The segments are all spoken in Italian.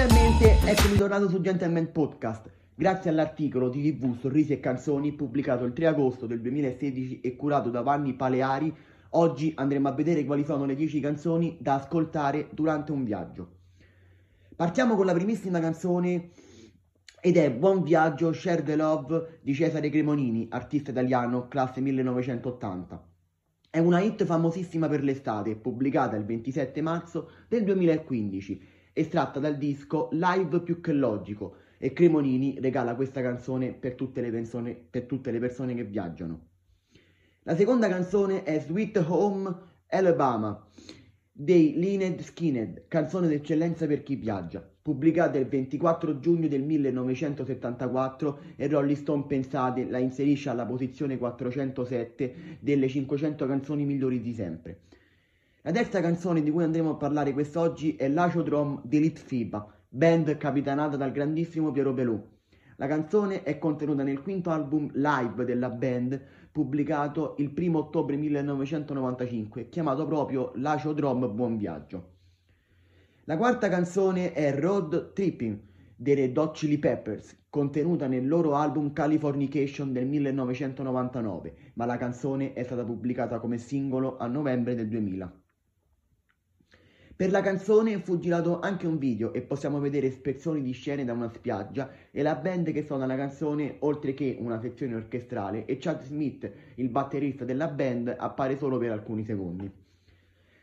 Finalmente eccomi tornato su Gentleman Podcast, grazie all'articolo di TV Sorrisi e Canzoni pubblicato il 3 agosto del 2016 e curato da Vanni Paleari. Oggi andremo a vedere quali sono le 10 canzoni da ascoltare durante un viaggio. Partiamo con la primissima canzone ed è Buon viaggio, Share the Love di Cesare Cremonini, artista italiano, classe 1980. È una hit famosissima per l'estate, pubblicata il 27 marzo del 2015, estratta dal disco Live più che logico e Cremonini regala questa canzone per tutte le persone, per tutte le persone che viaggiano. La seconda canzone è Sweet Home Alabama dei Lined Skinhead, canzone d'eccellenza per chi viaggia, pubblicata il 24 giugno del 1974 e Rolling Stone pensate la inserisce alla posizione 407 delle 500 canzoni migliori di sempre. La terza canzone di cui andremo a parlare quest'oggi è L'Aciodrome di Litfiba, band capitanata dal grandissimo Piero Pelù. La canzone è contenuta nel quinto album live della band, pubblicato il 1 ottobre 1995, chiamato proprio L'Aciodrome Buon Viaggio. La quarta canzone è Road Tripping dei Red Hot Chili Peppers, contenuta nel loro album Californication del 1999, ma la canzone è stata pubblicata come singolo a novembre del 2000. Per la canzone fu girato anche un video e possiamo vedere spezzoni di scene da una spiaggia e la band che suona la canzone oltre che una sezione orchestrale e Chad Smith, il batterista della band, appare solo per alcuni secondi.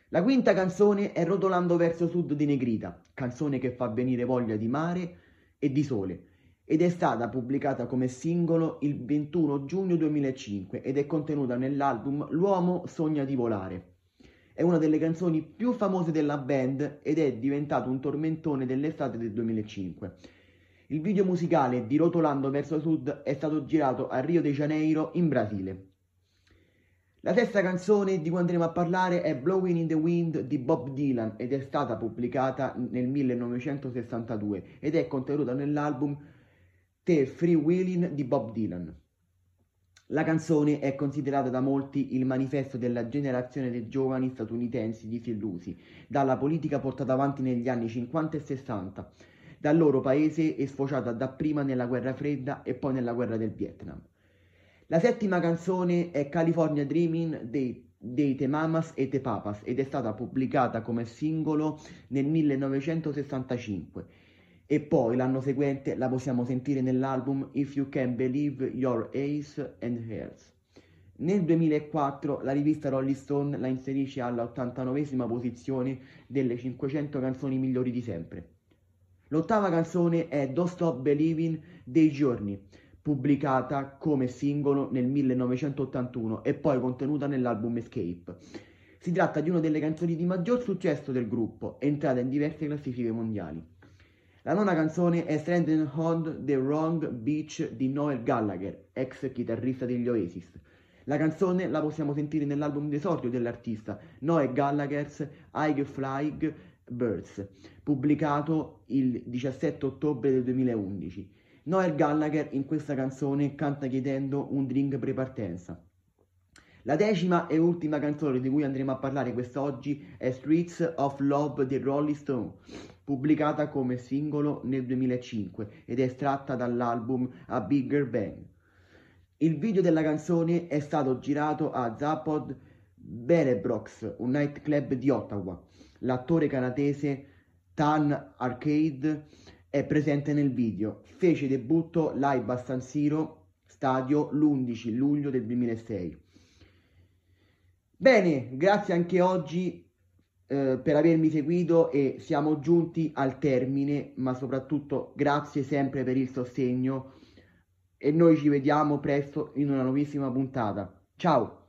La quinta canzone è Rotolando verso sud di Negrita, canzone che fa venire voglia di mare e di sole ed è stata pubblicata come singolo il 21 giugno 2005 ed è contenuta nell'album L'uomo sogna di volare. È una delle canzoni più famose della band ed è diventato un tormentone dell'estate del 2005. Il video musicale di Rotolando verso sud è stato girato a Rio de Janeiro in Brasile. La sesta canzone di cui andremo a parlare è Blowing in the Wind di Bob Dylan ed è stata pubblicata nel 1962 ed è contenuta nell'album The Free Wheeling di Bob Dylan. La canzone è considerata da molti il manifesto della generazione dei giovani statunitensi disillusi dalla politica portata avanti negli anni 50 e 60 dal loro paese e sfociata dapprima nella guerra fredda e poi nella guerra del Vietnam. La settima canzone è California Dreaming dei, dei The Mamas e The Papas ed è stata pubblicata come singolo nel 1965 e poi l'anno seguente la possiamo sentire nell'album If You Can Believe Your Ace and Hairs. Nel 2004 la rivista Rolling Stone la inserisce alla 89esima posizione delle 500 canzoni migliori di sempre. L'ottava canzone è Don't Stop Believing dei Giorni, pubblicata come singolo nel 1981 e poi contenuta nell'album Escape. Si tratta di una delle canzoni di maggior successo del gruppo, entrata in diverse classifiche mondiali. La nona canzone è Stranded on the Wrong Beach di Noel Gallagher, ex chitarrista degli Oasis. La canzone la possiamo sentire nell'album d'esordio dell'artista Noel Gallagher's High Flying Birds, pubblicato il 17 ottobre del 2011. Noel Gallagher in questa canzone canta chiedendo un drink pre-partenza. La decima e ultima canzone di cui andremo a parlare quest'oggi è Streets of Love di Rolling Stone, pubblicata come singolo nel 2005 ed estratta dall'album A Bigger Bang. Il video della canzone è stato girato a Zapod Berebrox, un nightclub di Ottawa. L'attore canadese Tan Arcade è presente nel video. Fece debutto live a San Siro Stadio l'11 luglio del 2006. Bene, grazie anche oggi eh, per avermi seguito e siamo giunti al termine, ma soprattutto grazie sempre per il sostegno e noi ci vediamo presto in una nuovissima puntata. Ciao!